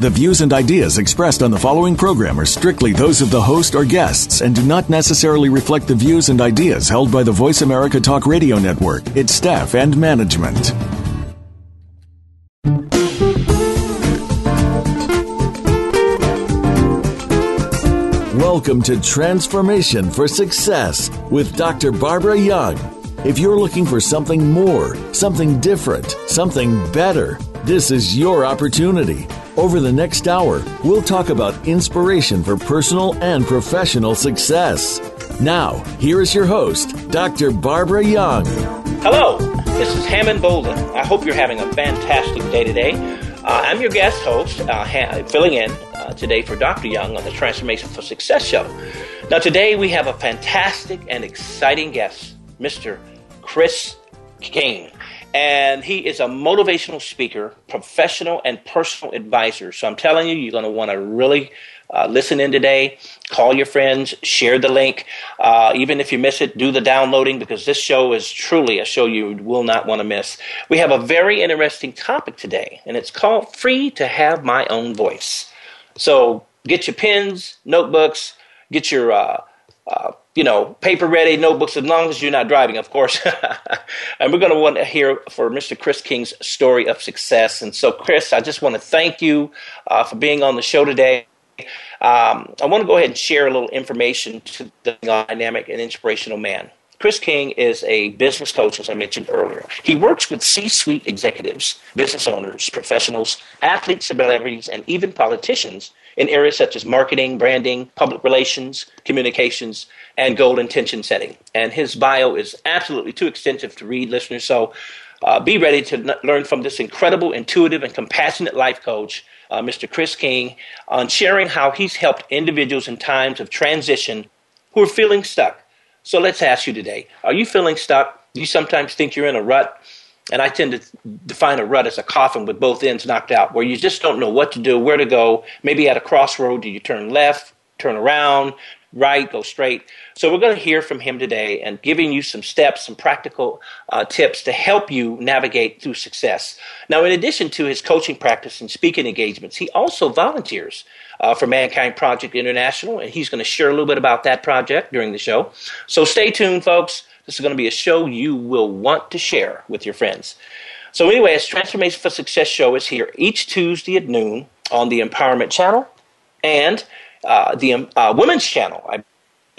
The views and ideas expressed on the following program are strictly those of the host or guests and do not necessarily reflect the views and ideas held by the Voice America Talk Radio Network, its staff, and management. Welcome to Transformation for Success with Dr. Barbara Young. If you're looking for something more, something different, something better, this is your opportunity. Over the next hour, we'll talk about inspiration for personal and professional success. Now, here is your host, Dr. Barbara Young. Hello, this is Hammond Bouldin. I hope you're having a fantastic day today. Uh, I'm your guest host, uh, ha- filling in uh, today for Dr. Young on the Transformation for Success show. Now, today we have a fantastic and exciting guest, Mr. Chris King and he is a motivational speaker, professional and personal advisor. So I'm telling you, you're going to want to really uh, listen in today. Call your friends, share the link. Uh, even if you miss it, do the downloading because this show is truly a show you will not want to miss. We have a very interesting topic today, and it's called Free to Have My Own Voice. So get your pens, notebooks, get your uh, uh you know, paper ready, notebooks, as long as you're not driving, of course. and we're going to want to hear for Mr. Chris King's story of success. And so, Chris, I just want to thank you uh, for being on the show today. Um, I want to go ahead and share a little information to the dynamic and inspirational man. Chris King is a business coach, as I mentioned earlier. He works with C suite executives, business owners, professionals, athletes, celebrities, and even politicians in areas such as marketing, branding, public relations, communications, and goal intention setting. And his bio is absolutely too extensive to read, listeners. So uh, be ready to n- learn from this incredible, intuitive, and compassionate life coach, uh, Mr. Chris King, on sharing how he's helped individuals in times of transition who are feeling stuck. So let's ask you today are you feeling stuck? Do you sometimes think you're in a rut? And I tend to define a rut as a coffin with both ends knocked out, where you just don't know what to do, where to go. Maybe at a crossroad, do you turn left, turn around, right, go straight? So we're going to hear from him today and giving you some steps, some practical uh, tips to help you navigate through success. Now, in addition to his coaching practice and speaking engagements, he also volunteers uh, for Mankind Project International, and he's going to share a little bit about that project during the show. So stay tuned, folks. This is going to be a show you will want to share with your friends. So, anyway, as Transformation for Success show is here each Tuesday at noon on the Empowerment Channel and uh, the uh, Women's Channel. I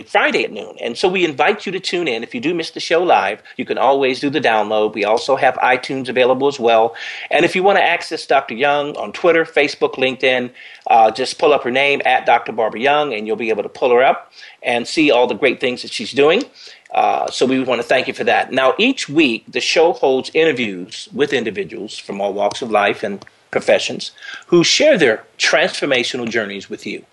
Friday at noon. And so we invite you to tune in. If you do miss the show live, you can always do the download. We also have iTunes available as well. And if you want to access Dr. Young on Twitter, Facebook, LinkedIn, uh, just pull up her name at Dr. Barbara Young, and you'll be able to pull her up and see all the great things that she's doing. Uh, so we want to thank you for that. Now, each week, the show holds interviews with individuals from all walks of life and professions who share their transformational journeys with you.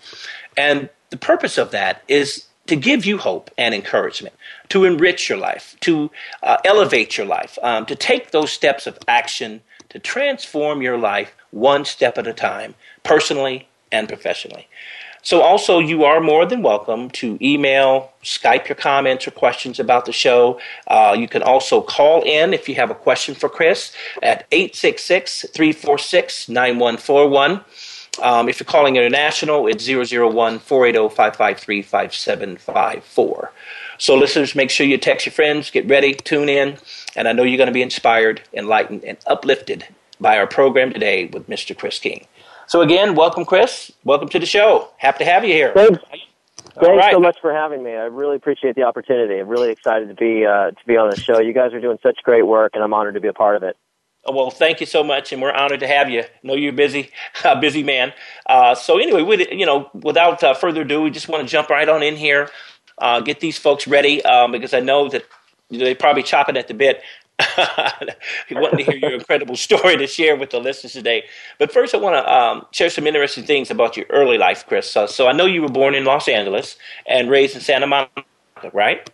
And the purpose of that is to give you hope and encouragement, to enrich your life, to uh, elevate your life, um, to take those steps of action to transform your life one step at a time, personally and professionally. So, also, you are more than welcome to email, Skype your comments or questions about the show. Uh, you can also call in if you have a question for Chris at 866 346 9141. Um, if you're calling international, it's 001 480 553 5754. So, listeners, make sure you text your friends, get ready, tune in, and I know you're going to be inspired, enlightened, and uplifted by our program today with Mr. Chris King. So, again, welcome, Chris. Welcome to the show. Happy to have you here. Thanks. Thanks right. so much for having me. I really appreciate the opportunity. I'm really excited to be uh, to be on the show. You guys are doing such great work, and I'm honored to be a part of it. Well, thank you so much, and we're honored to have you. I know you're busy, a busy man. Uh, so anyway, we, you know, without uh, further ado, we just want to jump right on in here, uh, get these folks ready um, because I know that they're probably chopping at the bit, wanting to hear your incredible story to share with the listeners today. But first, I want to um, share some interesting things about your early life, Chris. so I know you were born in Los Angeles and raised in Santa Monica, right?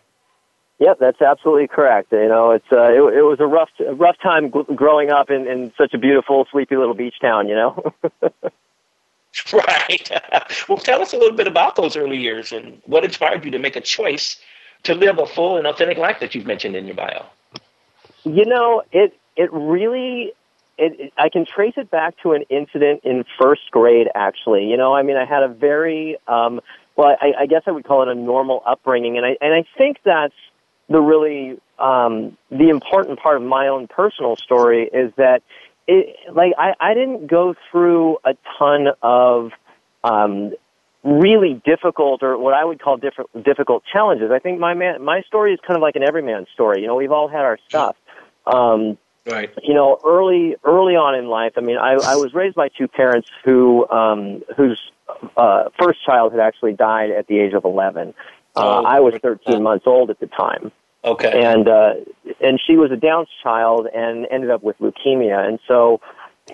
Yep, that's absolutely correct. You know, it's uh, it, it was a rough a rough time g- growing up in, in such a beautiful, sleepy little beach town. You know. right. well, tell us a little bit about those early years and what inspired you to make a choice to live a full and authentic life that you've mentioned in your bio. You know, it it really it, it, I can trace it back to an incident in first grade. Actually, you know, I mean, I had a very um, well, I, I guess I would call it a normal upbringing, and I and I think that's the really um, the important part of my own personal story is that it like I, I didn't go through a ton of um, really difficult or what I would call different, difficult challenges. I think my man, my story is kind of like an everyman story. You know, we've all had our stuff. Um, right. You know, early early on in life. I mean, I, I was raised by two parents who um, whose uh, first child had actually died at the age of eleven. Uh, oh, I was 13 months old at the time. Okay. And uh, and she was a Down's child and ended up with leukemia. And so,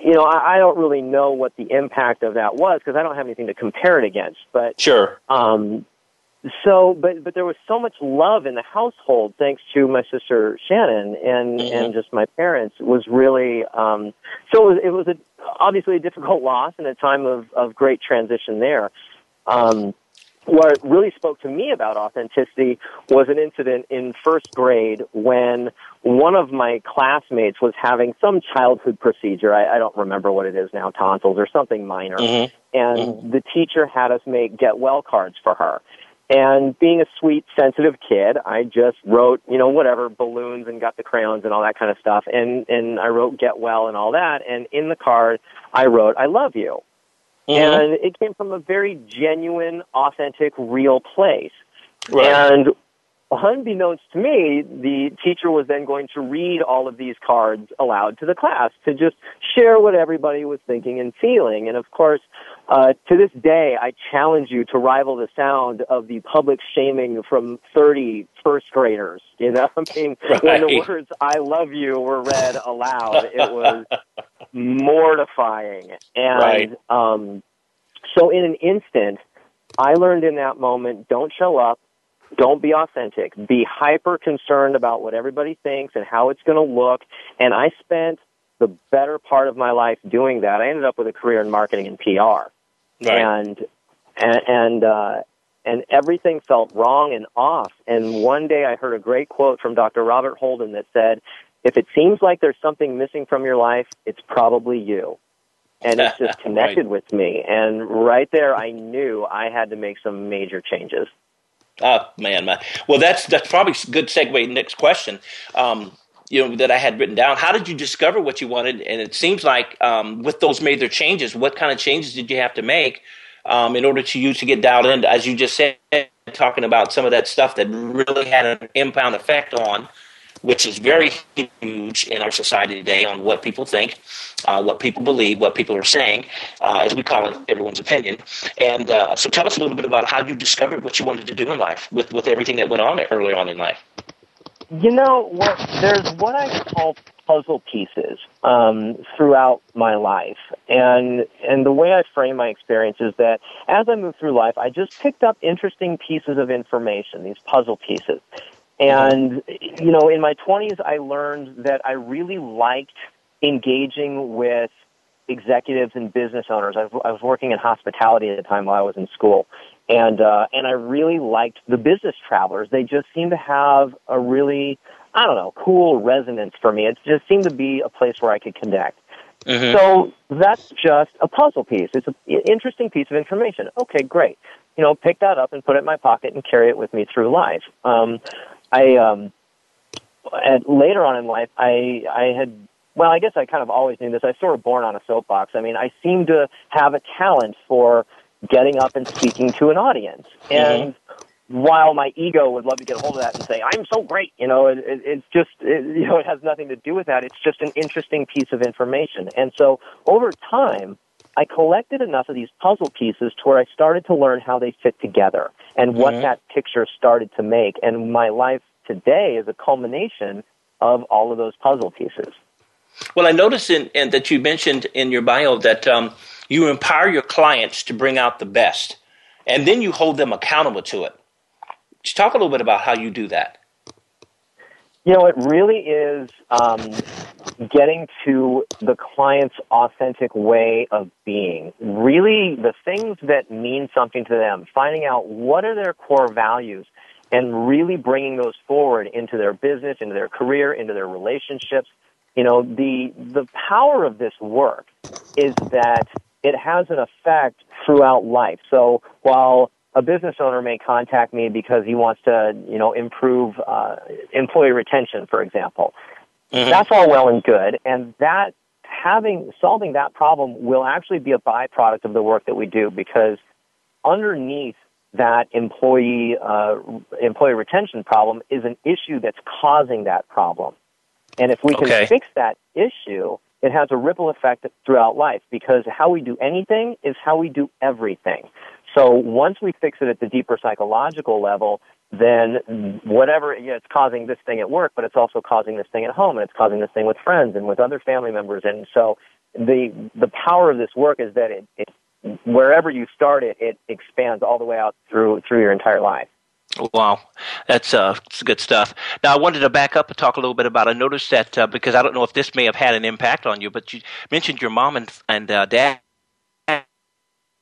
you know, I, I don't really know what the impact of that was because I don't have anything to compare it against. But sure. Um, so, but but there was so much love in the household thanks to my sister Shannon and mm-hmm. and just my parents it was really um, so it was, it was a, obviously a difficult loss and a time of of great transition there. Um, what really spoke to me about authenticity was an incident in first grade when one of my classmates was having some childhood procedure. I, I don't remember what it is now, tonsils or something minor. Mm-hmm. And mm-hmm. the teacher had us make get well cards for her. And being a sweet, sensitive kid, I just wrote, you know, whatever, balloons and got the crayons and all that kind of stuff. And, and I wrote get well and all that. And in the card, I wrote, I love you. Mm-hmm. And it came from a very genuine, authentic, real place. Right. And unbeknownst to me, the teacher was then going to read all of these cards aloud to the class to just share what everybody was thinking and feeling. And of course, uh, to this day, I challenge you to rival the sound of the public shaming from 30 first graders. You know, I mean, right. when the words "I love you" were read aloud, it was mortifying. And right. um, so, in an instant, I learned in that moment: don't show up, don't be authentic, be hyper concerned about what everybody thinks and how it's going to look. And I spent the better part of my life doing that. I ended up with a career in marketing and PR, right. and and and, uh, and everything felt wrong and off. And one day I heard a great quote from Dr. Robert Holden that said, "If it seems like there's something missing from your life, it's probably you." And it just connected right. with me. And right there, I knew I had to make some major changes. Oh man, man. Well, that's that's probably a good segue. Next question. Um, you know that I had written down. How did you discover what you wanted? And it seems like um, with those major changes, what kind of changes did you have to make um, in order to you to get dialed in? As you just said, talking about some of that stuff that really had an impound effect on which is very huge in our society today on what people think, uh, what people believe, what people are saying, uh, as we call it, everyone's opinion. And uh, so tell us a little bit about how you discovered what you wanted to do in life with, with everything that went on early on in life. You know, what, there's what I call puzzle pieces um, throughout my life, and and the way I frame my experience is that as I move through life, I just picked up interesting pieces of information, these puzzle pieces, and, you know, in my 20s, I learned that I really liked engaging with executives and business owners. I was working in hospitality at the time while I was in school. And, uh, and I really liked the business travelers. They just seemed to have a really, I don't know, cool resonance for me. It just seemed to be a place where I could connect. Mm-hmm. So that's just a puzzle piece. It's an interesting piece of information. Okay, great. You know, pick that up and put it in my pocket and carry it with me through life. Um, I um, and later on in life, I I had well, I guess I kind of always knew this. I was sort of born on a soapbox. I mean, I seem to have a talent for getting up and speaking to an audience, mm-hmm. and while my ego would love to get a hold of that and say I'm so great, you know, it, it, it's just it, you know it has nothing to do with that. It's just an interesting piece of information, and so over time. I collected enough of these puzzle pieces to where I started to learn how they fit together and what mm-hmm. that picture started to make. And my life today is a culmination of all of those puzzle pieces. Well, I noticed in, in that you mentioned in your bio that um, you empower your clients to bring out the best, and then you hold them accountable to it. Just talk a little bit about how you do that. You know, it really is um, getting to the client's authentic way of being. Really, the things that mean something to them, finding out what are their core values, and really bringing those forward into their business, into their career, into their relationships. You know, the the power of this work is that it has an effect throughout life. So while a business owner may contact me because he wants to, you know, improve uh, employee retention, for example. Mm-hmm. That's all well and good, and that having solving that problem will actually be a byproduct of the work that we do because underneath that employee uh, employee retention problem is an issue that's causing that problem, and if we can okay. fix that issue, it has a ripple effect throughout life because how we do anything is how we do everything. So once we fix it at the deeper psychological level, then whatever yeah, it's causing this thing at work, but it's also causing this thing at home, and it's causing this thing with friends and with other family members. And so the the power of this work is that it, it wherever you start it, it expands all the way out through through your entire life. Wow, that's uh, that's good stuff. Now, I wanted to back up and talk a little bit about. I noticed that uh, because I don't know if this may have had an impact on you, but you mentioned your mom and and uh, dad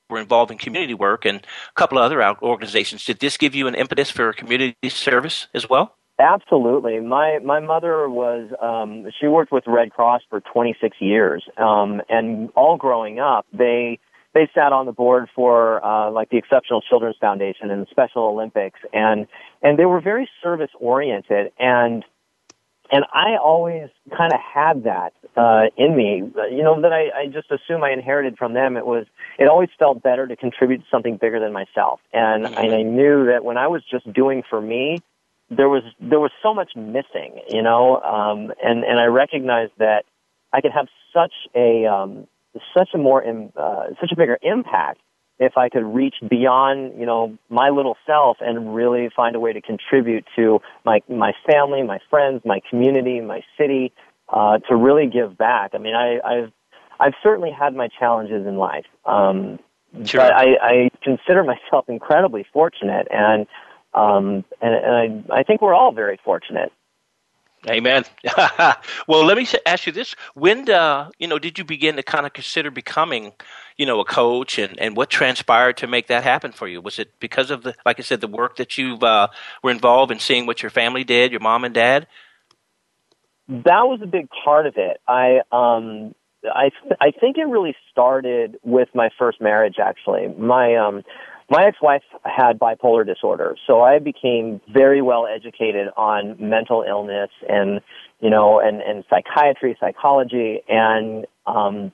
were involved in community work and a couple of other organizations. Did this give you an impetus for community service as well? Absolutely. My my mother was um, she worked with Red Cross for 26 years, um, and all growing up, they they sat on the board for uh, like the Exceptional Children's Foundation and the Special Olympics, and and they were very service oriented and and I always kind of had that uh, in me. You know that I, I just assume I inherited from them. It was it always felt better to contribute to something bigger than myself, and, mm-hmm. and I knew that when I was just doing for me, there was there was so much missing. You know, um, and and I recognized that I could have such a um, such a more uh, such a bigger impact if I could reach beyond, you know, my little self and really find a way to contribute to my my family, my friends, my community, my city, uh, to really give back. I mean, I, I've I've certainly had my challenges in life, um, sure. but I, I consider myself incredibly fortunate, and um, and, and I I think we're all very fortunate. Amen. well, let me ask you this: When, uh, you know, did you begin to kind of consider becoming, you know, a coach, and, and what transpired to make that happen for you? Was it because of the, like I said, the work that you uh, were involved in, seeing what your family did, your mom and dad? That was a big part of it. I, um, I, I think it really started with my first marriage. Actually, my, um, my ex-wife had bipolar disorder, so I became very well educated on mental illness and you know and and psychiatry, psychology, and um,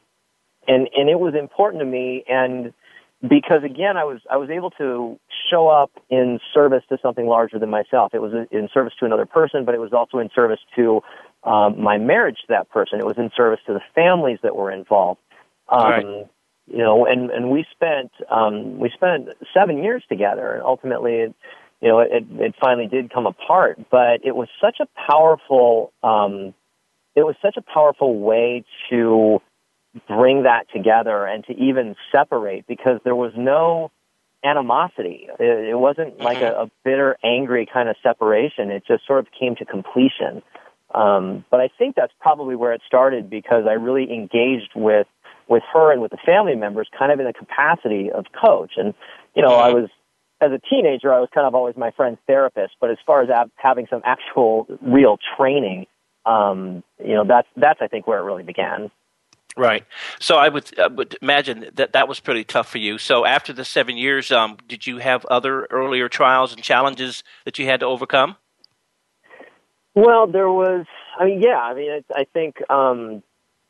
and and it was important to me and because again I was I was able to show up in service to something larger than myself. It was in service to another person, but it was also in service to um, my marriage to that person. It was in service to the families that were involved. Um, right you know, and and we spent um, we spent seven years together, and ultimately, it, you know, it it finally did come apart. But it was such a powerful um, it was such a powerful way to bring that together and to even separate because there was no animosity. It, it wasn't like a, a bitter, angry kind of separation. It just sort of came to completion. Um, but I think that's probably where it started because I really engaged with with her and with the family members kind of in the capacity of coach. And, you know, I was, as a teenager, I was kind of always my friend's therapist, but as far as ab- having some actual real training, um, you know, that's, that's, I think, where it really began. Right. So I would, I would imagine that that was pretty tough for you. So after the seven years, um, did you have other earlier trials and challenges that you had to overcome? Well, there was. I mean, yeah. I mean, I, I think. Um,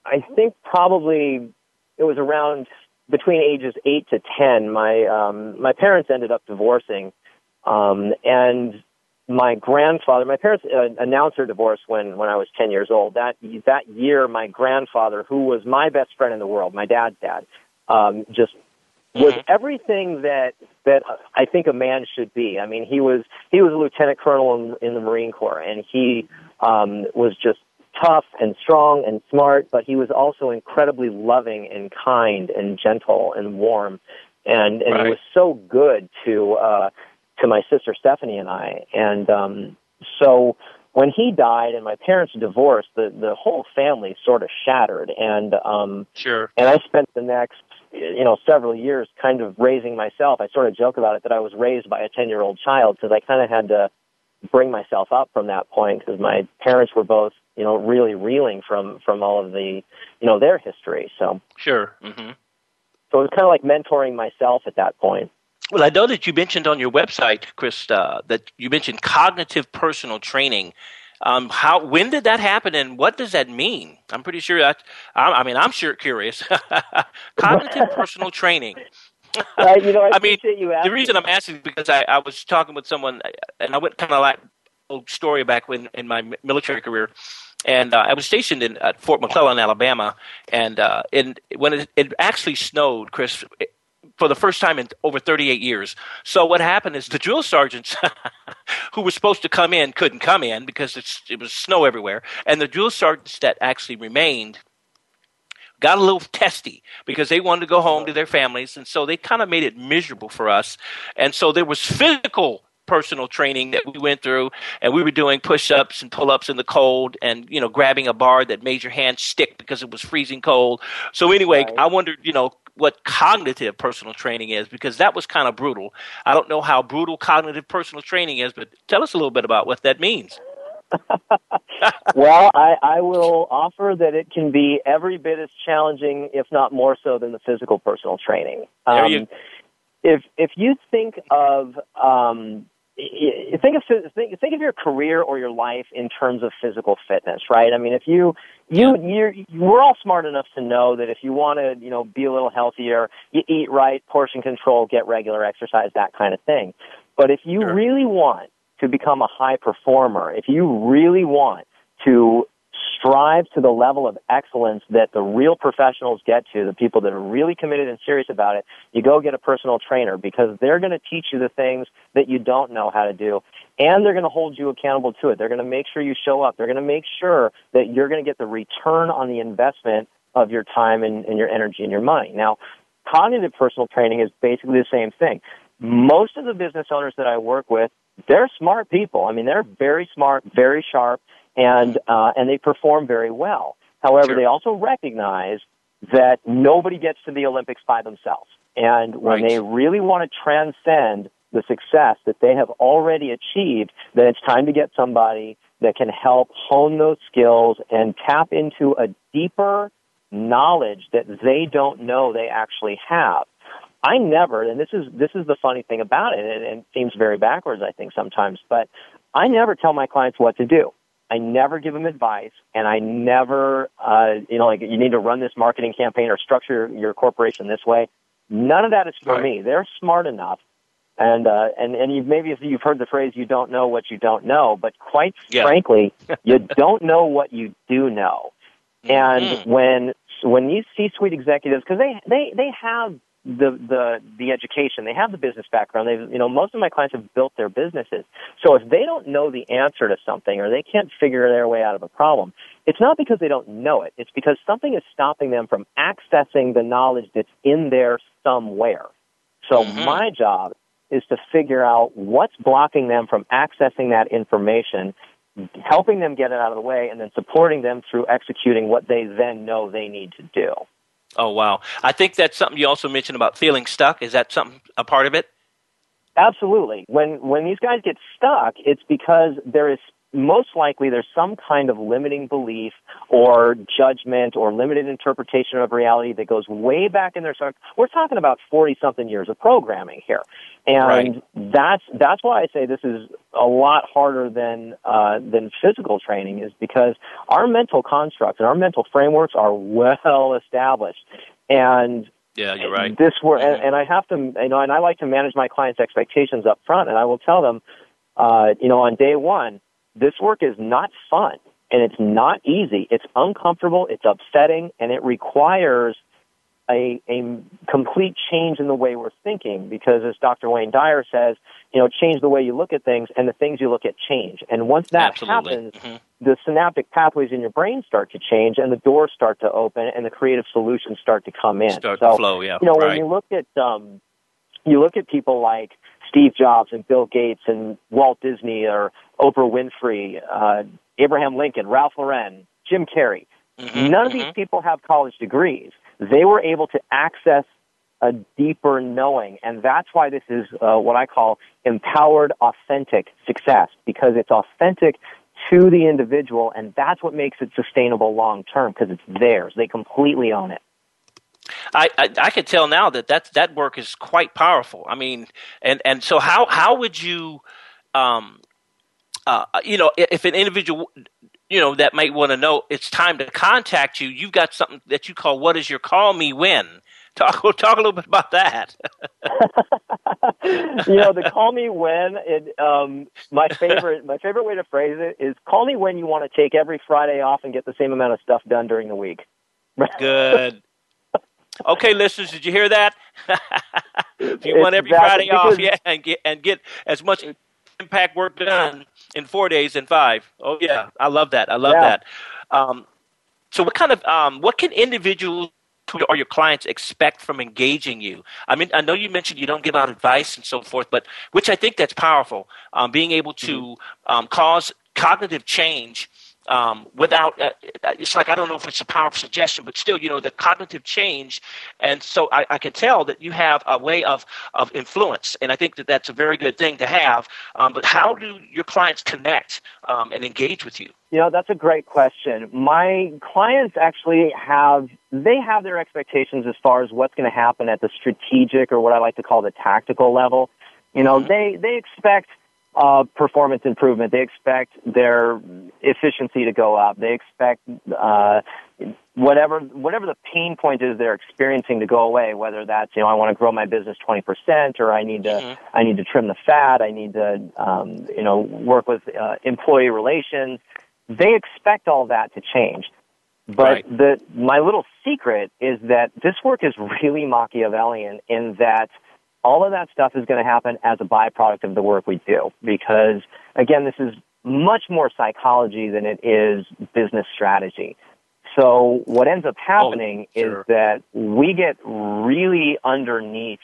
I think probably it was around between ages eight to ten. My um, my parents ended up divorcing, um, and my grandfather. My parents uh, announced their divorce when when I was ten years old. That that year, my grandfather, who was my best friend in the world, my dad's dad, um, just was mm-hmm. everything that that I think a man should be. I mean, he was he was a lieutenant colonel in, in the Marine Corps, and he um, was just tough and strong and smart, but he was also incredibly loving and kind and gentle and warm. And, and right. he was so good to, uh, to my sister Stephanie and I. And, um, so when he died and my parents divorced, the the whole family sort of shattered, and um, sure. And I spent the next you know several years kind of raising myself. I sort of joke about it that I was raised by a ten year old child because I kind of had to bring myself up from that point because my parents were both you know really reeling from from all of the you know their history. So sure. Mm-hmm. So it was kind of like mentoring myself at that point. Well, I know that you mentioned on your website, Chris, uh, that you mentioned cognitive personal training. Um, how when did that happen, and what does that mean? I'm pretty sure that. I, I mean, I'm sure curious. cognitive personal training. Right, you know, I, I mean, the reason I'm asking is because I, I was talking with someone, and I went kind of like old story back when in my military career, and uh, I was stationed in at Fort McClellan, Alabama, and uh, in, when it, it actually snowed, Chris, for the first time in over 38 years. So what happened is the drill sergeants who were supposed to come in couldn't come in because it was snow everywhere, and the drill sergeants that actually remained got a little testy because they wanted to go home to their families, and so they kind of made it miserable for us. And so there was physical personal training that we went through and we were doing push-ups and pull-ups in the cold and you know grabbing a bar that made your hand stick because it was freezing cold so anyway right. i wondered you know what cognitive personal training is because that was kind of brutal. I don't know how brutal cognitive personal training is, but tell us a little bit about what that means. well, I, I will offer that it can be every bit as challenging, if not more so, than the physical personal training. Um. If if you think of um, think of think, think of your career or your life in terms of physical fitness, right? I mean, if you you you're, we're all smart enough to know that if you want to you know be a little healthier, you eat right, portion control, get regular exercise, that kind of thing. But if you sure. really want to become a high performer, if you really want to strive to the level of excellence that the real professionals get to, the people that are really committed and serious about it, you go get a personal trainer because they're going to teach you the things that you don't know how to do and they're going to hold you accountable to it. They're going to make sure you show up. They're going to make sure that you're going to get the return on the investment of your time and, and your energy and your money. Now, cognitive personal training is basically the same thing. Most of the business owners that I work with, they're smart people. I mean, they're very smart, very sharp, and uh, and they perform very well. However, sure. they also recognize that nobody gets to the Olympics by themselves, and when right. they really want to transcend the success that they have already achieved, then it's time to get somebody that can help hone those skills and tap into a deeper knowledge that they don't know they actually have. I never, and this is this is the funny thing about it, and it seems very backwards, I think sometimes, but I never tell my clients what to do. I never give them advice, and I never, uh, you know, like you need to run this marketing campaign or structure your corporation this way. None of that is for right. me. They're smart enough, and uh, and and you've, maybe if you've heard the phrase "you don't know what you don't know," but quite yeah. frankly, you don't know what you do know. And mm-hmm. when when these C-suite executives, because they they they have the the the education. They have the business background. They've you know most of my clients have built their businesses. So if they don't know the answer to something or they can't figure their way out of a problem, it's not because they don't know it. It's because something is stopping them from accessing the knowledge that's in there somewhere. So mm-hmm. my job is to figure out what's blocking them from accessing that information, helping them get it out of the way, and then supporting them through executing what they then know they need to do. Oh wow! I think that's something you also mentioned about feeling stuck. Is that something a part of it? Absolutely. When when these guys get stuck, it's because there is most likely there's some kind of limiting belief or judgment or limited interpretation of reality that goes way back in their we're talking about 40 something years of programming here and right. that's that's why I say this is a lot harder than uh, than physical training is because our mental constructs and our mental frameworks are well established and yeah, you're right. This were, mm-hmm. and, and I have to, you know, and I like to manage my clients' expectations up front, and I will tell them, uh, you know, on day one, this work is not fun and it's not easy. It's uncomfortable, it's upsetting, and it requires a, a complete change in the way we're thinking because as Dr. Wayne Dyer says, you know, change the way you look at things and the things you look at change. And once that Absolutely. happens, mm-hmm. the synaptic pathways in your brain start to change and the doors start to open and the creative solutions start to come in. Start so, to flow, yeah. You know, right. when you look at, um, you look at people like Steve Jobs and Bill Gates and Walt Disney or Oprah Winfrey, uh, Abraham Lincoln, Ralph Lauren, Jim Carrey. Mm-hmm, None of mm-hmm. these people have college degrees. They were able to access a deeper knowing, and that's why this is uh, what I call empowered, authentic success because it's authentic to the individual, and that's what makes it sustainable long term because it's theirs. They completely own it. I, I, I can tell now that that that work is quite powerful. I mean, and and so how how would you, um, uh, you know, if an individual, you know, that might want to know it's time to contact you, you've got something that you call "What is your call me when." Talk talk a little bit about that. you know, the call me when. It, um, my favorite my favorite way to phrase it is call me when you want to take every Friday off and get the same amount of stuff done during the week. Good. Okay, listeners, did you hear that? if you want every exactly, Friday off, yeah, and get and get as much impact work done in four days than five. Oh yeah, I love that. I love yeah. that. Um, so, what kind of um, what can individuals or your clients expect from engaging you? I mean, I know you mentioned you don't give out advice and so forth, but which I think that's powerful. Um, being able to mm-hmm. um, cause cognitive change um, without uh, it's like I don't know if it's a powerful suggestion, but still, you know, the cognitive change, and so I, I can tell that you have a way of of influence, and I think that that's a very good thing to have. Um, but how do your clients connect um, and engage with you? You know, that's a great question. My clients actually have they have their expectations as far as what's going to happen at the strategic or what I like to call the tactical level. You know, mm-hmm. they they expect uh, performance improvement. They expect their efficiency to go up. They expect uh, whatever whatever the pain point is they're experiencing to go away. Whether that's you know I want to grow my business twenty percent, or I need to mm-hmm. I need to trim the fat. I need to um, you know work with uh, employee relations. They expect all that to change. But right. the my little secret is that this work is really Machiavellian in that all of that stuff is going to happen as a byproduct of the work we do because again this is much more psychology than it is business strategy. So what ends up oh, happening oh, sure. is that we get really underneath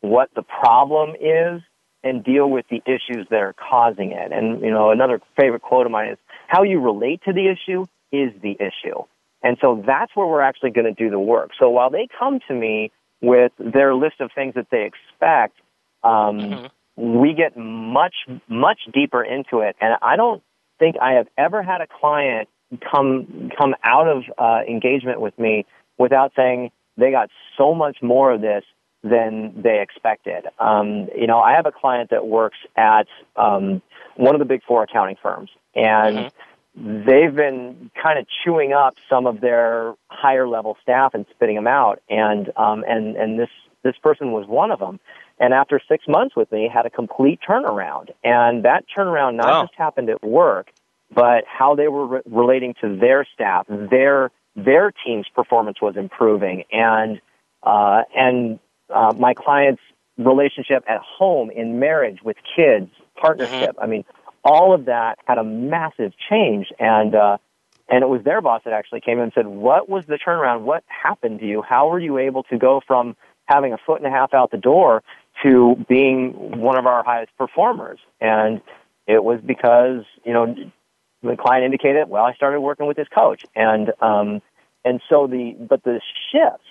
what the problem is and deal with the issues that are causing it. And you know another favorite quote of mine is how you relate to the issue is the issue. And so that's where we're actually going to do the work. So while they come to me with their list of things that they expect, um, mm-hmm. we get much, much deeper into it. And I don't think I have ever had a client come, come out of uh, engagement with me without saying they got so much more of this than they expected. Um, you know, I have a client that works at um, one of the big four accounting firms, and mm-hmm they've been kind of chewing up some of their higher level staff and spitting them out and um and and this this person was one of them and after 6 months with me had a complete turnaround and that turnaround not wow. just happened at work but how they were re- relating to their staff their their team's performance was improving and uh and uh my clients relationship at home in marriage with kids partnership mm-hmm. i mean all of that had a massive change and uh and it was their boss that actually came in and said, "What was the turnaround? What happened to you? How were you able to go from having a foot and a half out the door to being one of our highest performers?" And it was because you know the client indicated, "Well, I started working with this coach," and um, and so the but the shifts,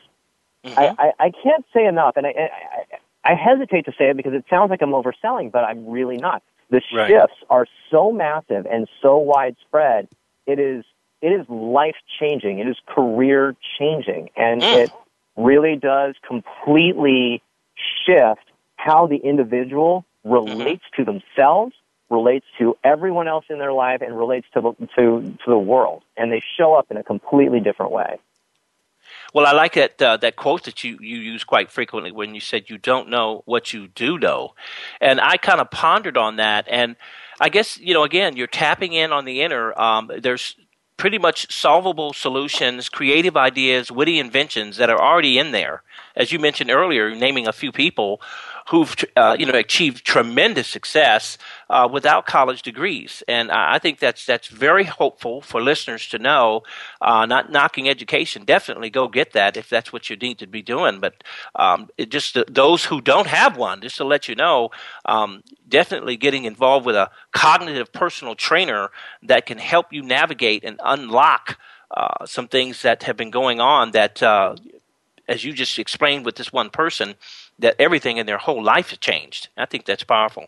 mm-hmm. I, I I can't say enough, and I, I I hesitate to say it because it sounds like I'm overselling, but I'm really not. The right. shifts are so massive and so widespread. It is it is life changing. It is career changing, and mm. it really does completely shift how the individual relates mm-hmm. to themselves, relates to everyone else in their life, and relates to the, to to the world. And they show up in a completely different way. Well, I like that uh, that quote that you, you use quite frequently when you said you don't know what you do know, and I kind of pondered on that, and I guess you know again you're tapping in on the inner. Um, there's pretty much solvable solutions, creative ideas, witty inventions that are already in there. As you mentioned earlier, naming a few people, who've uh, you know achieved tremendous success uh, without college degrees, and I think that's that's very hopeful for listeners to know. Uh, not knocking education, definitely go get that if that's what you need to be doing. But um, just those who don't have one, just to let you know, um, definitely getting involved with a cognitive personal trainer that can help you navigate and unlock. Uh, some things that have been going on that uh, as you just explained with this one person, that everything in their whole life has changed. I think that's powerful.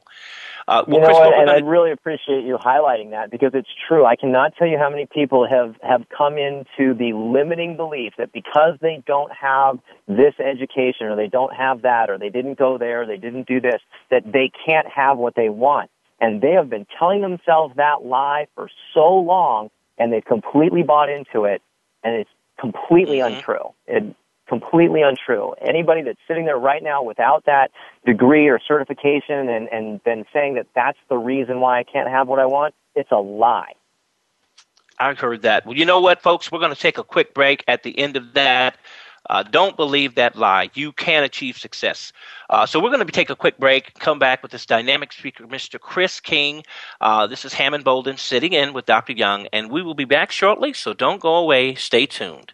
Uh, well, you know, Chris, and, I really appreciate you highlighting that because it's true. I cannot tell you how many people have have come into the limiting belief that because they don't have this education or they don't have that or they didn't go there, or they didn't do this, that they can't have what they want. And they have been telling themselves that lie for so long, and they've completely bought into it, and it's completely mm-hmm. untrue. It, completely untrue. Anybody that's sitting there right now without that degree or certification and, and then saying that that's the reason why I can't have what I want, it's a lie. I heard that. Well, you know what, folks? We're going to take a quick break. At the end of that, uh, don't believe that lie. You can achieve success. Uh, so we're going to take a quick break, come back with this dynamic speaker, Mr. Chris King. Uh, this is Hammond Bouldin sitting in with Dr. Young, and we will be back shortly, so don't go away. Stay tuned.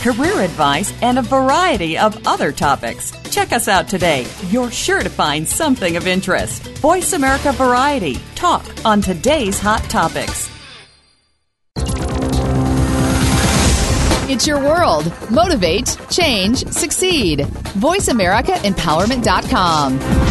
career advice, and a variety of other topics. Check us out today. You're sure to find something of interest. Voice America Variety. Talk on today's hot topics. It's your world. Motivate, change, succeed. VoiceAmericaEmpowerment.com.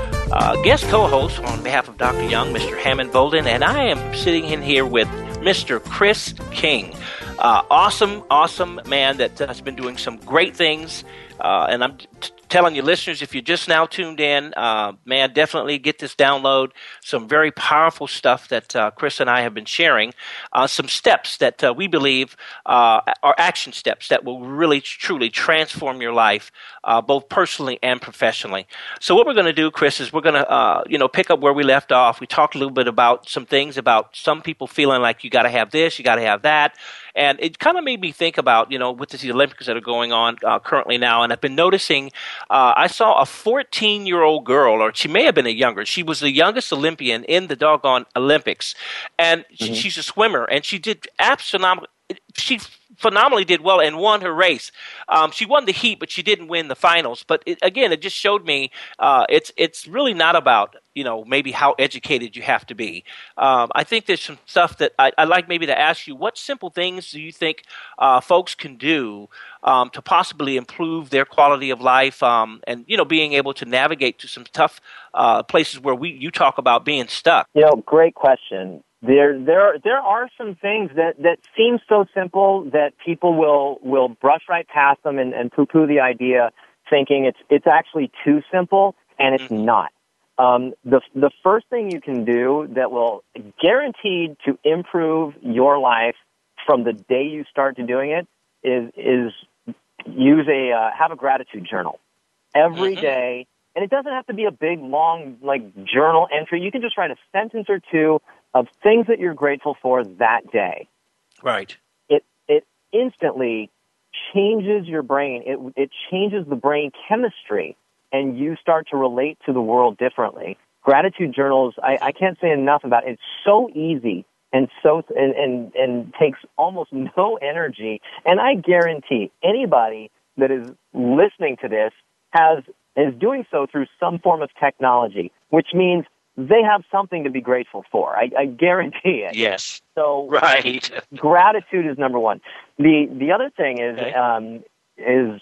uh, guest co host on behalf of Dr. Young, Mr. Hammond Bouldin, and I am sitting in here with Mr. Chris King. Uh, awesome, awesome man that has been doing some great things. Uh, and I'm t- telling you, listeners, if you're just now tuned in, uh, man, definitely get this download. Some very powerful stuff that uh, Chris and I have been sharing. Uh, some steps that uh, we believe uh, are action steps that will really, truly transform your life, uh, both personally and professionally. So, what we're going to do, Chris, is we're going to, you know, pick up where we left off. We talked a little bit about some things about some people feeling like you got to have this, you got to have that. And it kind of made me think about, you know, with the Olympics that are going on uh, currently now. And I've been noticing, uh, I saw a 14 year old girl, or she may have been a younger, she was the youngest Olympian in the doggone Olympics. And mm-hmm. she's a swimmer, and she did absolutely, she phenomenally did well and won her race. Um, she won the heat, but she didn't win the finals. But it, again, it just showed me uh, it's it's really not about you know maybe how educated you have to be. Um, I think there's some stuff that I, would like maybe to ask you. What simple things do you think uh, folks can do um, to possibly improve their quality of life um, and you know being able to navigate to some tough uh, places where we you talk about being stuck? You know, great question there there there are some things that that seem so simple that people will will brush right past them and, and poo poo the idea, thinking it's it's actually too simple, and it's mm-hmm. not. Um, the the first thing you can do that will guaranteed to improve your life from the day you start to doing it is is use a uh, have a gratitude journal every mm-hmm. day, and it doesn't have to be a big long like journal entry. You can just write a sentence or two of things that you're grateful for that day. Right. It it instantly changes your brain. It it changes the brain chemistry and you start to relate to the world differently. Gratitude journals, I, I can't say enough about it. It's so easy and so and, and and takes almost no energy. And I guarantee anybody that is listening to this has is doing so through some form of technology, which means they have something to be grateful for. I, I guarantee it. Yes. So right. gratitude is number one. The the other thing is Okay. um, is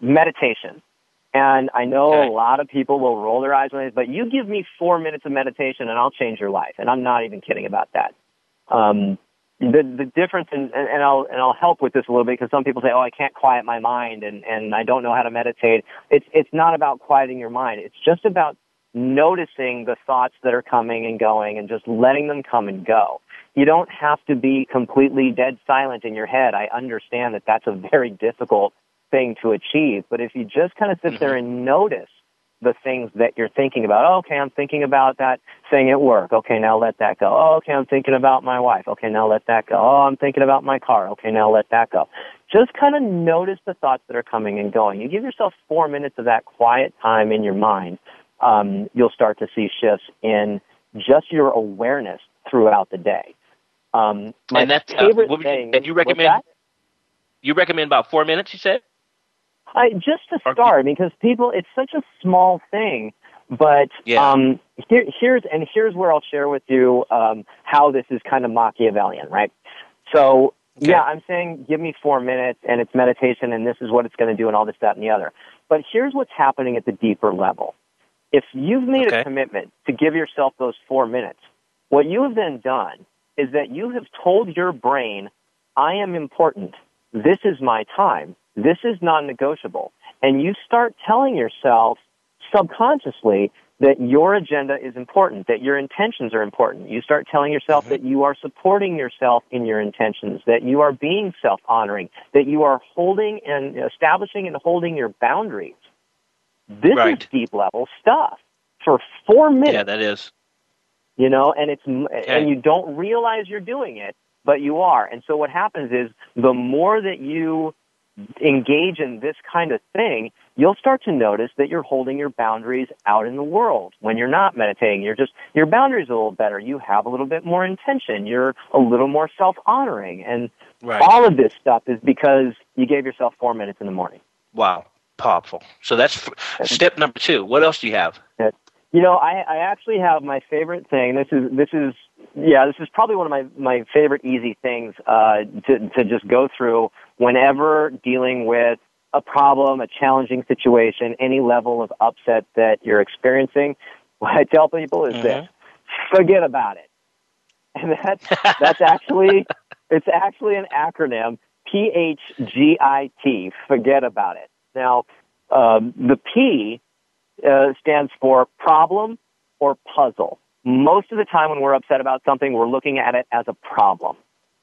meditation. And I know Okay. a lot of people will roll their eyes when it, but you give me four minutes of meditation and I'll change your life. And I'm not even kidding about that. Um, the the difference, in, and, and I'll and I'll help with this a little bit because some people say, "Oh, I can't quiet my mind, and and I don't know how to meditate." It's it's not about quieting your mind. It's just about noticing the thoughts that are coming and going, and just letting them come and go. You don't have to be completely dead silent in your head. I understand that that's a very difficult thing to achieve, but if you just kind of sit there and notice the things that you're thinking about. Oh, okay, I'm thinking about that thing at work. Okay, now let that go. Oh, okay, I'm thinking about my wife. Okay, now let that go. Oh, I'm thinking about my car. Okay, now let that go. Just kind of notice the thoughts that are coming and going. You give yourself four minutes of that quiet time in your mind. Um, you'll start to see shifts in just your awareness throughout the day. Um, my And that's, uh, favorite what would you- thing. and you recommend-? You recommend about four minutes, you said? I, just to start, because people, it's such a small thing, but Yeah. um, here, here's and here's where I'll share with you um, how this is kind of Machiavellian, right? So, Okay. yeah, I'm saying give me four minutes, and it's meditation, and this is what it's going to do, and all this, that, and the other. But here's what's happening at the deeper level. If you've made Okay. a commitment to give yourself those four minutes, what you have then done is that you have told your brain, I am important. This is my time. This is non-negotiable. And you start telling yourself subconsciously that your agenda is important, that your intentions are important. You start telling yourself mm-hmm. that you are supporting yourself in your intentions, that you are being self-honoring, that you are holding and establishing and holding your boundaries. This Right. is deep level stuff. For four minutes, Yeah, that is. you know, and it's and you don't realize you're doing it, but you are. And so what happens is the more that you engage in this kind of thing, you'll start to notice that you're holding your boundaries out in the world. When you're not meditating, you're just your boundaries are a little better. You have a little bit more intention. You're a little more self-honoring, and Right. all of this stuff is because you gave yourself four minutes in the morning. Wow. Powerful. So that's f- step number two. What else do you have? You know, I, I actually have my favorite thing. This is this is yeah, this is probably one of my my favorite easy things uh, to to just go through whenever dealing with a problem, a challenging situation, any level of upset that you're experiencing. What I tell people is this: forget about it. And that's that's actually it's actually an acronym P H G I T. Forget about it. Now, um, the P uh, stands for problem or puzzle. Most of the time when we're upset about something, we're looking at it as a problem.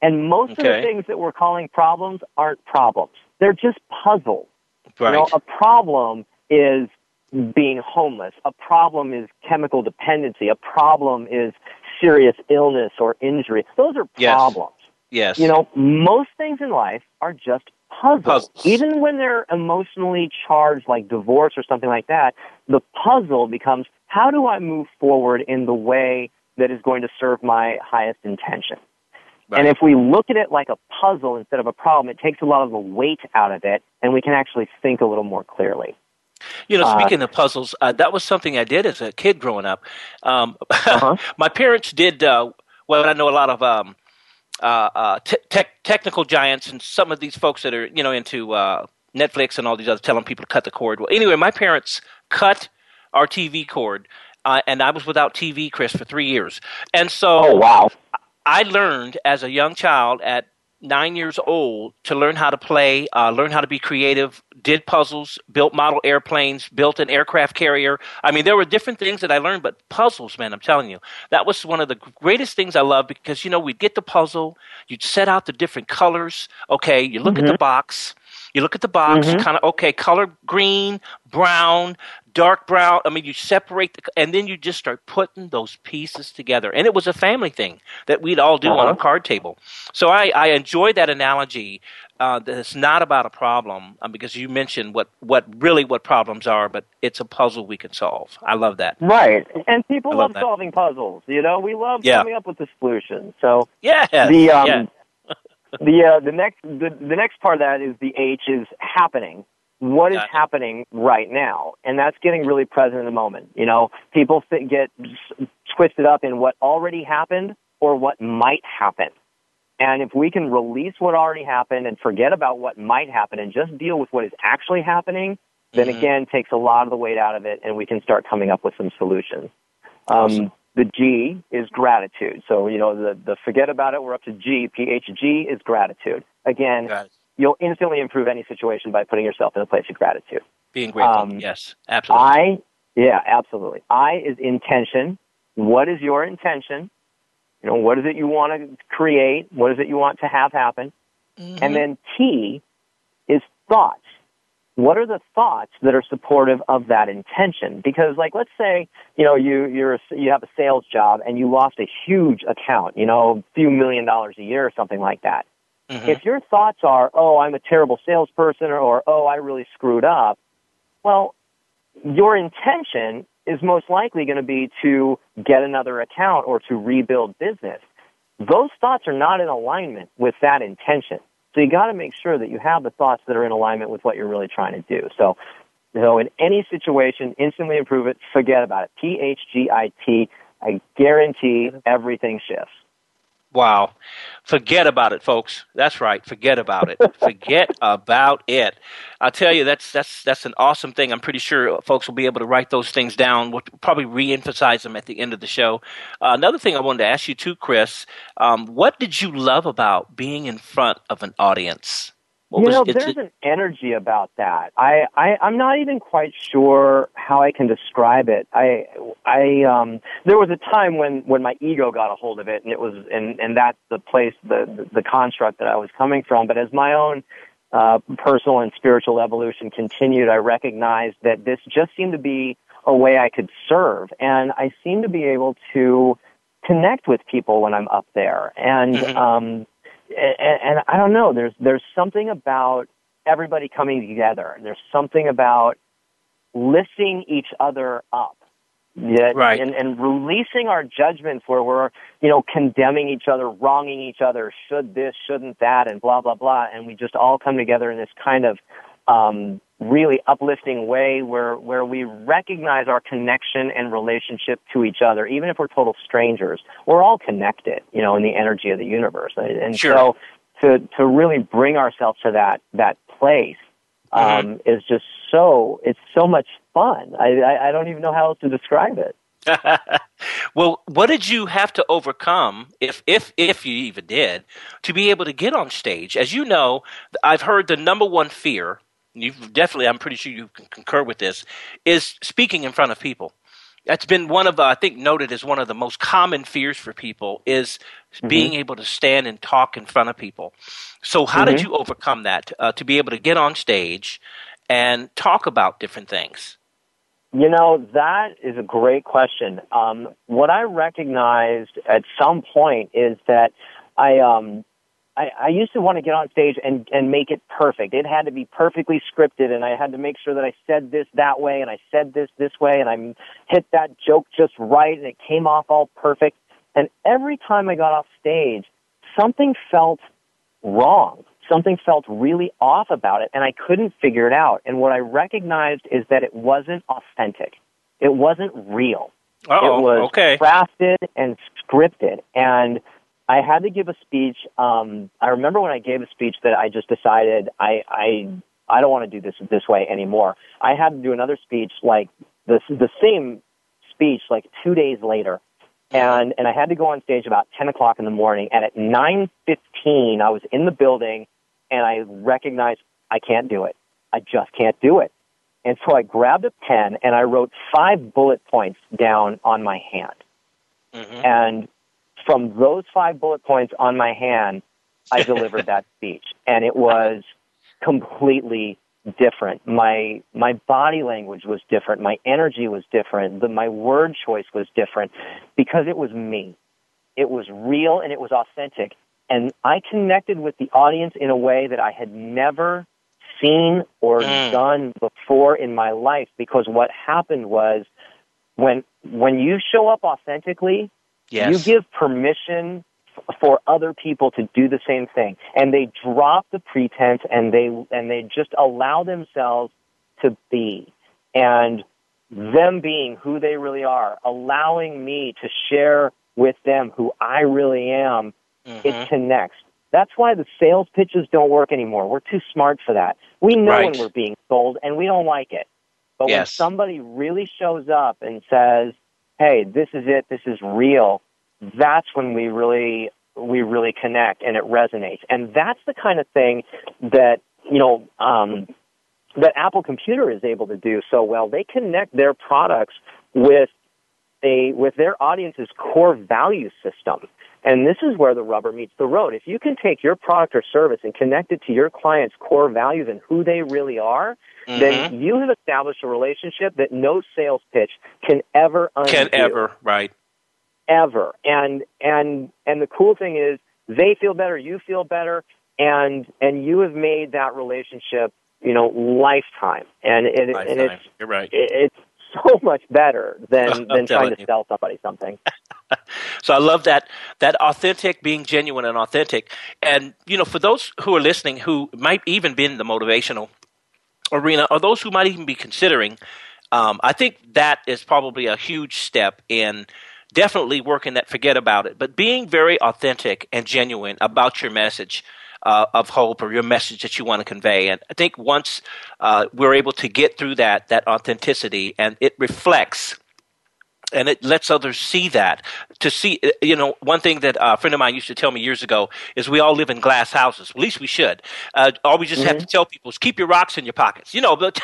And most of the things that we're calling problems aren't problems. They're just puzzles. Right. You know, a problem is being homeless. A problem is chemical dependency. A problem is serious illness or injury. Those are Yes. problems. yes. You know, most things in life are just puzzles. Puzzles. Even when they're emotionally charged, like divorce or something like that, the puzzle becomes how do I move forward in the way that is going to serve my highest intention? Right. And if we look at it like a puzzle instead of a problem, it takes a lot of the weight out of it, and we can actually think a little more clearly. You know, Uh, speaking of puzzles, uh, that was something I did as a kid growing up. Um, Uh-huh. my parents did. Uh, well, I know a lot of um, uh, uh, te- tech, technical giants and some of these folks that are you know into uh, Netflix and all these other telling people to cut the cord. Well, anyway, my parents cut our TV cord, uh, and I was without TV, Chris, for three years. And so, Oh, wow. I learned as a young child at nine years old to learn how to play, uh, learn how to be creative, did puzzles, built model airplanes, built an aircraft carrier. I mean, there were different things that I learned, but puzzles, man, I'm telling you, that was one of the greatest things I loved because, you know, we'd get the puzzle, you'd set out the different colors. Okay, you look at the box. You look at the box, kind of, okay, color green, brown, dark brown. I mean, you separate the, and then you just start putting those pieces together. And it was a family thing that we'd all do uh-huh. on a card table. So I, I enjoy that analogy. Uh, that it's not about a problem uh, because you mentioned what, what really what problems are, but it's a puzzle we can solve. I love that. Right, and people love, love solving puzzles. You know, we love yeah. coming up with the solution. So yeah, the um, yeah. the uh, the next the, the next part of that is the H is happening what is happening right now, and that's getting really present in the moment. You know, people th- get twisted up in what already happened or what might happen. And if we can release what already happened and forget about what might happen and just deal with what is actually happening, then mm-hmm. again takes a lot of the weight out of it, and we can start coming up with some solutions. Um. The G is gratitude. So you know the the forget about it. We're up to G. PHG is gratitude. Again, you'll instantly improve any situation by putting yourself in a place of gratitude. Being grateful. Um, yes, absolutely. I, yeah, absolutely. I is intention. What is your intention? You know, what is it you want to create? What is it you want to have happen? Mm-hmm. And then T is thoughts. What are the thoughts that are supportive of that intention? Because, like, let's say you know you you're a, you have a sales job and you lost a huge account, you know, a few million dollars a year or something like that. Mm-hmm. If your thoughts are, oh, I'm a terrible salesperson or, or, oh, I really screwed up, well, your intention is most likely going to be to get another account or to rebuild business. Those thoughts are not in alignment with that intention. So you got to make sure that you have the thoughts that are in alignment with what you're really trying to do. So, so in any situation, instantly improve it. Forget about it. P H G I T. I guarantee everything shifts. Wow. Forget about it, folks. That's right. Forget about it. Forget about it. I'll tell you, that's that's that's an awesome thing. I'm pretty sure folks will be able to write those things down. We'll probably re-emphasize them at the end of the show. Uh, another thing I wanted to ask you too, Chris. Um, what did you love about being in front of an audience? What you know, there's an energy about that. I, I I'm not even quite sure how I can describe it. I I um there was a time when when my ego got a hold of it, and it was and and that's the place the the construct that I was coming from. But as my own uh, personal and spiritual evolution continued, I recognized that this just seemed to be a way I could serve, and I seemed to be able to connect with people when I'm up there, and mm-hmm. um and, and I don't know. There's there's something about everybody coming together. And there's something about lifting each other up. Yeah, right. and, and releasing our judgments where we're, you know, condemning each other, wronging each other, should this, shouldn't that, and blah, blah, blah. And we just all come together in this kind of um, really uplifting way where where we recognize our connection and relationship to each other, even if we're total strangers. We're all connected, you know, in the energy of the universe. And sure. so to to really bring ourselves to that that place mm-hmm. um, is just so it's so much fun. I, I I don't even know how else to describe it. well, what did you have to overcome, if if if you even did, to be able to get on stage? As you know, I've heard the number one fear you've definitely, I'm pretty sure you can concur with this, is speaking in front of people. That's been one of, the, I think, noted as one of the most common fears for people is mm-hmm. being able to stand and talk in front of people. So, how mm-hmm. did you overcome that uh, to be able to get on stage and talk about different things? You know, that is a great question. Um, what I recognized at some point is that I, um, I, I used to want to get on stage and, and make it perfect. It had to be perfectly scripted and I had to make sure that I said this that way and I said this this way and I hit that joke just right and it came off all perfect. And every time I got off stage, something felt wrong. Something felt really off about it and I couldn't figure it out. And what I recognized is that it wasn't authentic. It wasn't real. Uh-oh, it was okay. crafted and scripted. And I had to give a speech. Um, I remember when I gave a speech that I just decided I I I don't want to do this this way anymore. I had to do another speech like the the same speech like two days later, and and I had to go on stage about ten o'clock in the morning. And at nine fifteen, I was in the building, and I recognized I can't do it. I just can't do it. And so I grabbed a pen and I wrote five bullet points down on my hand. Mm-hmm. And from those five bullet points on my hand, I delivered that speech. And it was completely different. My my body language was different. My energy was different. The, my word choice was different because it was me. It was real and it was authentic. And I connected with the audience in a way that I had never seen or mm. done before in my life because what happened was when when you show up authentically, yes. you give permission for other people to do the same thing and they drop the pretense and they and they just allow themselves to be and them being who they really are allowing me to share with them who I really am mm-hmm. it connects that's why the sales pitches don't work anymore we're too smart for that we know right. when we're being sold and we don't like it but yes. when somebody really shows up and says hey this is it this is real that's when we really we really connect and it resonates. And that's the kind of thing that you know um, that Apple Computer is able to do so well. They connect their products with a with their audience's core value system. And this is where the rubber meets the road. If you can take your product or service and connect it to your client's core values and who they really are, mm-hmm. then you have established a relationship that no sales pitch can ever undo. Can ever, right ever. And and and the cool thing is they feel better, you feel better, and and you have made that relationship, you know, lifetime. And it, lifetime. and it's you're right. It, it's so much better than than trying to you. sell somebody something. so I love that that authentic, being genuine and authentic. And you know, for those who are listening, who might even be in the motivational arena, or those who might even be considering, um, I think that is probably a huge step in definitely working that forget about it, but being very authentic and genuine about your message. Uh, of hope or your message that you want to convey. And I think once uh, we're able to get through that, that authenticity, and it reflects and it lets others see that. To see, you know, one thing that a friend of mine used to tell me years ago is we all live in glass houses. At least we should. Uh, all we just mm-hmm. have to tell people is keep your rocks in your pockets. You know, but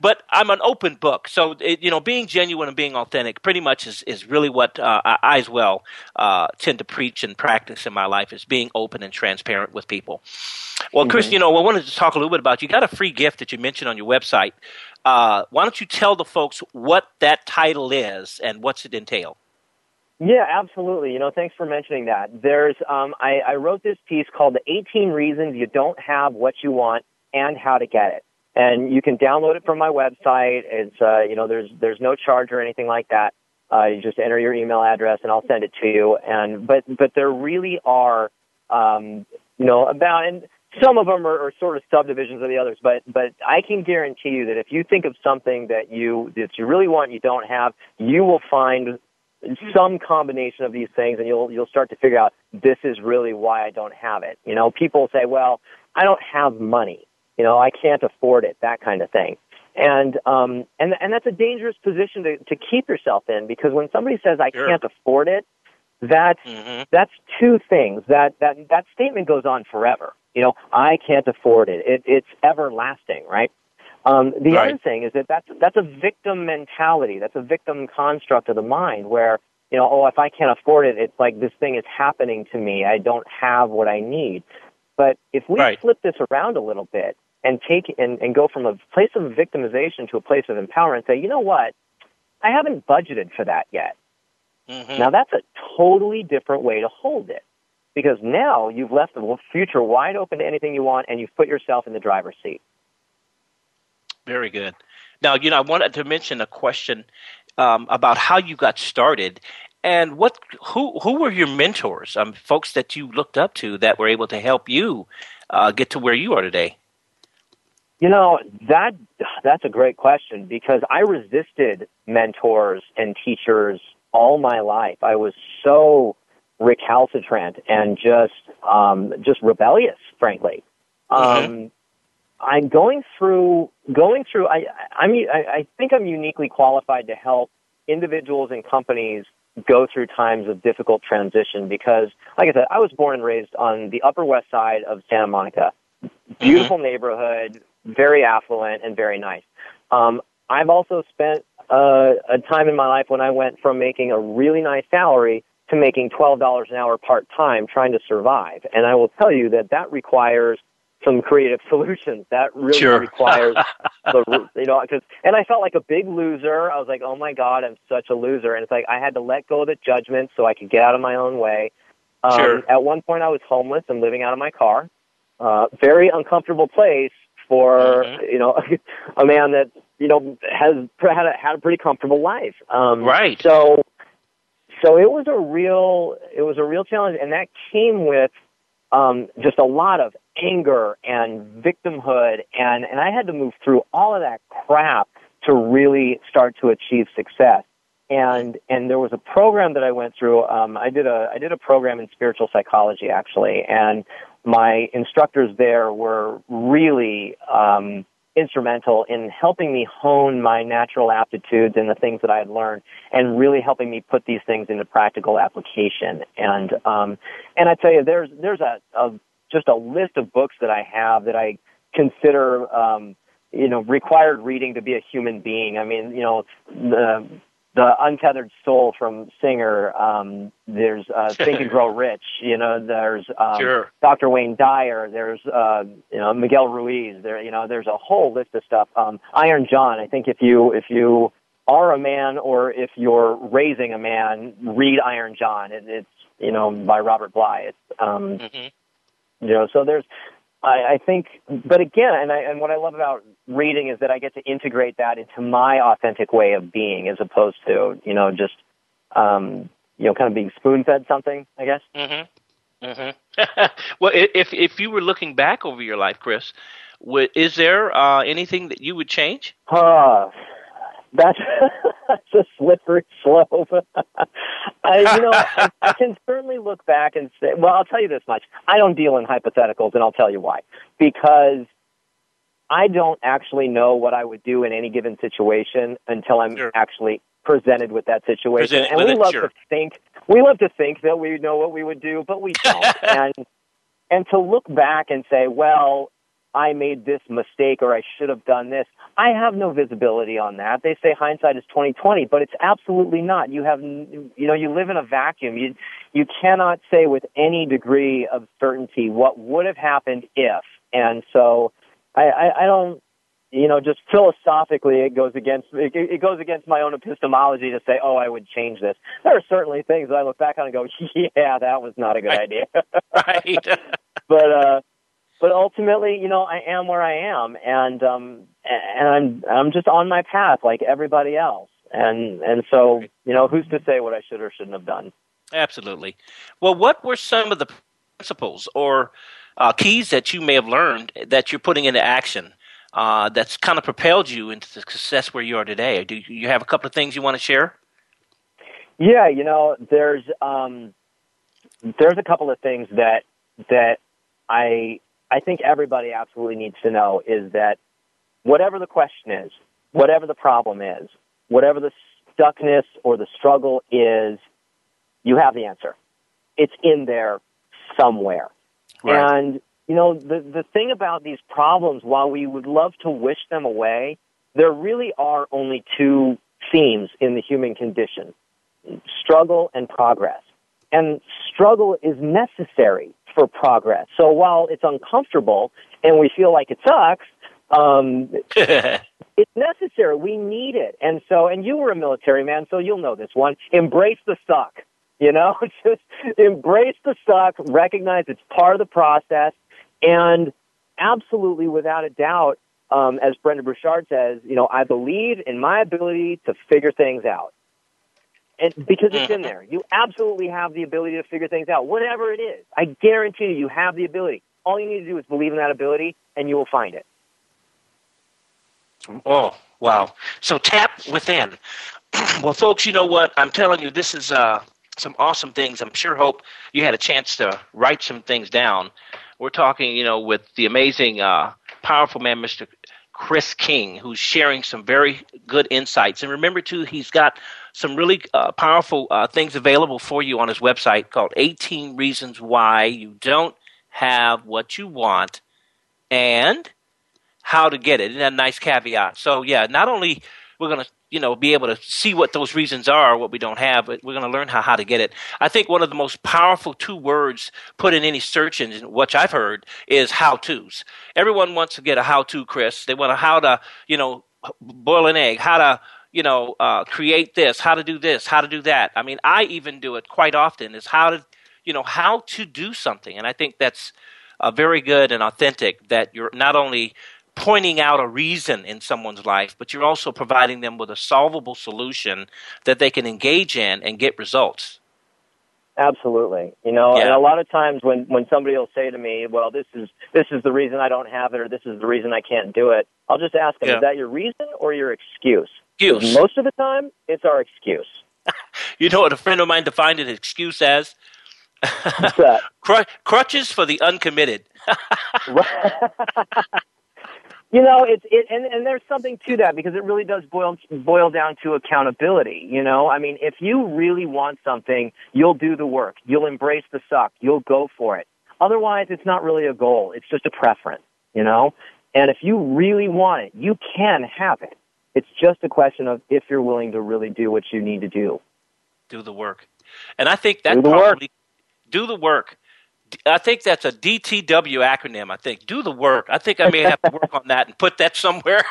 but I'm an open book. So it, you know, being genuine and being authentic pretty much is is really what uh, I as well uh, tend to preach and practice in my life is being open and transparent with people. Well, Chris, mm-hmm. you know, I wanted to talk a little bit about you got a free gift that you mentioned on your website. Uh, why don't you tell the folks what that title is and what's it entail? Yeah, absolutely. You know, thanks for mentioning that. There's, um, I, I wrote this piece called "The 18 Reasons You Don't Have What You Want and How to Get It," and you can download it from my website. It's, uh, you know, there's there's no charge or anything like that. Uh, you just enter your email address and I'll send it to you. And but but there really are, um, you know, about and some of them are, are sort of subdivisions of the others, but but I can guarantee you that if you think of something that you that you really want and you don't have, you will find some combination of these things, and you'll you'll start to figure out this is really why I don't have it. You know, people say, well, I don't have money. You know, I can't afford it. That kind of thing. And um and and that's a dangerous position to to keep yourself in because when somebody says I sure. can't afford it, that's mm-hmm. that's two things. That that that statement goes on forever. You know, I can't afford it. it it's everlasting, right? Um, the right. other thing is that that's that's a victim mentality. That's a victim construct of the mind where you know, oh, if I can't afford it, it's like this thing is happening to me. I don't have what I need. But if we right. flip this around a little bit and take and, and go from a place of victimization to a place of empowerment, and say, you know what, I haven't budgeted for that yet. Mm-hmm. Now that's a totally different way to hold it because now you've left the future wide open to anything you want and you've put yourself in the driver's seat. Very good. Now, you know, I wanted to mention a question um, about how you got started and what who who were your mentors, um, folks that you looked up to that were able to help you uh, get to where you are today. You know that that's a great question because I resisted mentors and teachers all my life. I was so recalcitrant and just um, just rebellious, frankly. Mm-hmm. Um, I'm going through going through. I I'm I, I think I'm uniquely qualified to help individuals and companies go through times of difficult transition because, like I said, I was born and raised on the Upper West Side of Santa Monica. Beautiful mm-hmm. neighborhood, very affluent and very nice. Um, I've also spent uh, a time in my life when I went from making a really nice salary to making $12 an hour part time trying to survive. And I will tell you that that requires some creative solutions. That really sure. requires the you know because and I felt like a big loser. I was like, oh my god, I'm such a loser, and it's like I had to let go of the judgment so I could get out of my own way. Um, sure. At one point, I was homeless and living out of my car. Uh, very uncomfortable place for Mhm. you know a man that you know has had a, had a pretty comfortable life. Um, Right. So so it was a real it was a real challenge, and that came with um, just a lot of anger and victimhood, and and I had to move through all of that crap to really start to achieve success. And and there was a program that I went through. Um, I did a I did a program in spiritual psychology actually, and my instructors there were really um, instrumental in helping me hone my natural aptitudes and the things that I had learned, and really helping me put these things into practical application. And um, and I tell you, there's there's a, a just a list of books that I have that I consider um, you know required reading to be a human being. I mean, you know the the untethered soul from Singer. Um, there's uh, Think and Grow Rich. You know, there's um, Sure. Dr. Wayne Dyer. There's uh, you know Miguel Ruiz. There, you know, there's a whole list of stuff. Um, Iron John. I think if you if you are a man or if you're raising a man, read Iron John. It, it's you know by Robert Bly. It's um, Mhm. you know so there's I, I think but again and I and what I love about reading is that I get to integrate that into my authentic way of being as opposed to you know just um you know kind of being spoon fed something I guess Mm-hmm. Mm-hmm. well, if if you were looking back over your life, Chris, is there uh, anything that you would change? uh, that's that's a slippery slope I you know I, I can certainly look back and say well I'll tell you this much I don't deal in hypotheticals and I'll tell you why because I don't actually know what I would do in any given situation until I'm Sure. actually presented with that situation. Presented and we it, love sure. to think we love to think that we know what we would do, but we don't. and and to look back and say, well, I made this mistake or I should have done this. I have no visibility on that. They say hindsight is 2020, but it's absolutely not. You have you know, you live in a vacuum. You you cannot say with any degree of certainty what would have happened if. And so I, I, I don't, you know, just philosophically, it goes against it, it goes against my own epistemology to say, oh, I would change this. There are certainly things that I look back on and go, yeah, that was not a good Right. idea. Right. but uh, but ultimately, you know, I am where I am, and um, and I'm I'm just on my path like everybody else. And and so, you know, who's to say what I should or shouldn't have done? Absolutely. Well, what were some of the principles or uh, keys that you may have learned that you're putting into action uh, that's kind of propelled you into the success where you are today? Do you have a couple of things you want to share? Yeah, you know, there's um, there's a couple of things that that I I think everybody absolutely needs to know is that whatever the question is, whatever the problem is, whatever the stuckness or the struggle is, you have the answer. It's in there somewhere. And you know, the the thing about these problems, while we would love to wish them away, there really are only two themes in the human condition struggle and progress. And struggle is necessary for progress. So while it's uncomfortable and we feel like it sucks, um, it's necessary. We need it. And so, and you were a military man, so you'll know this one. Embrace the suck. You know, just embrace the suck, recognize it's part of the process, and absolutely, without a doubt, um, as Brendon Burchard says, you know, I believe in my ability to figure things out. And because it's in there, you absolutely have the ability to figure things out, whatever it is. I guarantee you, you have the ability. All you need to do is believe in that ability, and you will find it. Oh, wow. So tap within. well, folks, you know what? I'm telling you, this is uh, some awesome things. I'm sure hope you had a chance to write some things down. We're talking, you know, with the amazing, uh, powerful man, Mr. Chris King, who's sharing some very good insights. And remember, too, he's got some really uh, powerful uh, things available for you on his website called 18 Reasons Why You Don't Have What You Want and how to get it. And a nice caveat. So, yeah, not only we're going to you know be able to see what those reasons are, what we don't have, but we're going to learn how, how to get it. I think one of the most powerful two words put in any search engine, which I've heard, is how tos. Everyone wants to get a how to, Chris. They want to how to you know boil an egg, how to you know uh, create this, how to do this, how to do that. I mean, I even do it quite often. Is how to you know how to do something, and I think that's uh, very good and authentic. That you're not only pointing out a reason in someone's life, but you're also providing them with a solvable solution that they can engage in and get results. Absolutely. You know, yeah. and a lot of times when when somebody will say to me, "Well, this is this is the reason I don't have it or this is the reason I can't do it." I'll just ask them, yeah. "Is that your reason or your excuse?" Excuse. Most of the time, it's our excuse. you know what a friend of mine defined an excuse as? What's that? crutches for the uncommitted. You know, it's it, and and there's something to that because it really does boil boil down to accountability. You know, I mean, if you really want something, you'll do the work. You'll embrace the suck. You'll go for it. Otherwise, it's not really a goal. It's just a preference. You know, and if you really want it, you can have it. It's just a question of if you're willing to really do what you need to do. Do the work, and I think that do probably work. do the work I think that's a DTW acronym. I think do the work. I think I may have to work on that and put that somewhere.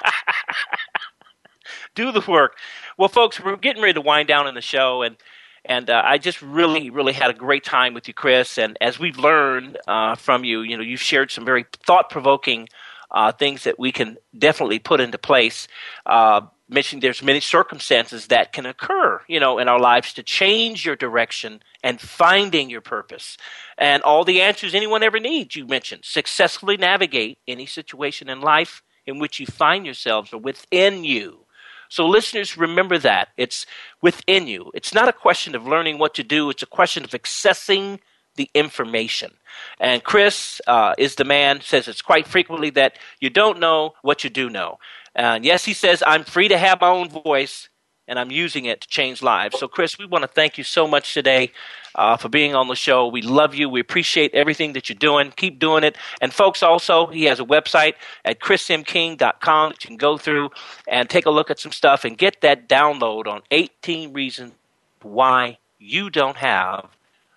do the work. Well, folks, we're getting ready to wind down in the show, and and uh, I just really, really had a great time with you, Chris. And as we've learned uh, from you, you know, you've shared some very thought provoking uh, things that we can definitely put into place. Uh, mentioning there's many circumstances that can occur, you know, in our lives to change your direction and finding your purpose. And all the answers anyone ever needs, you mentioned. Successfully navigate any situation in life in which you find yourselves are within you. So, listeners, remember that. It's within you. It's not a question of learning what to do, it's a question of accessing the information. And Chris uh, is the man, says it's quite frequently that you don't know what you do know. And yes, he says, I'm free to have my own voice, and I'm using it to change lives. So, Chris, we want to thank you so much today uh, for being on the show. We love you. We appreciate everything that you're doing. Keep doing it. And, folks, also, he has a website at chrismking.com that you can go through and take a look at some stuff and get that download on 18 reasons why you don't have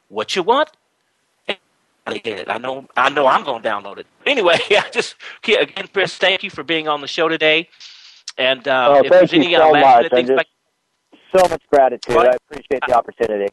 what you want I know, I know, I'm going to download it. Anyway, I just again, Chris, thank you for being on the show today. And uh, oh, if there's any so much. Things like, so much gratitude. What? I appreciate the opportunity.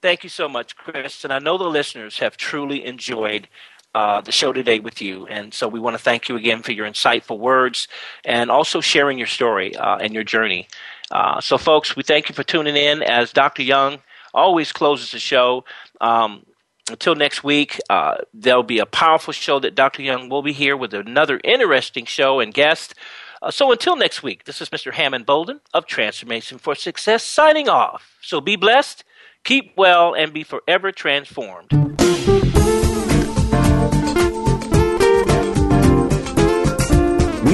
Thank you so much, Chris. And I know the listeners have truly enjoyed uh, the show today with you. And so we want to thank you again for your insightful words and also sharing your story uh, and your journey. Uh, so, folks, we thank you for tuning in as Dr. Young always closes the show. Um, until next week, uh, there'll be a powerful show that Dr. Young will be here with another interesting show and guest. Uh, so until next week, this is Mr. Hammond Bouldin of Transformation for Success signing off. So be blessed, keep well, and be forever transformed.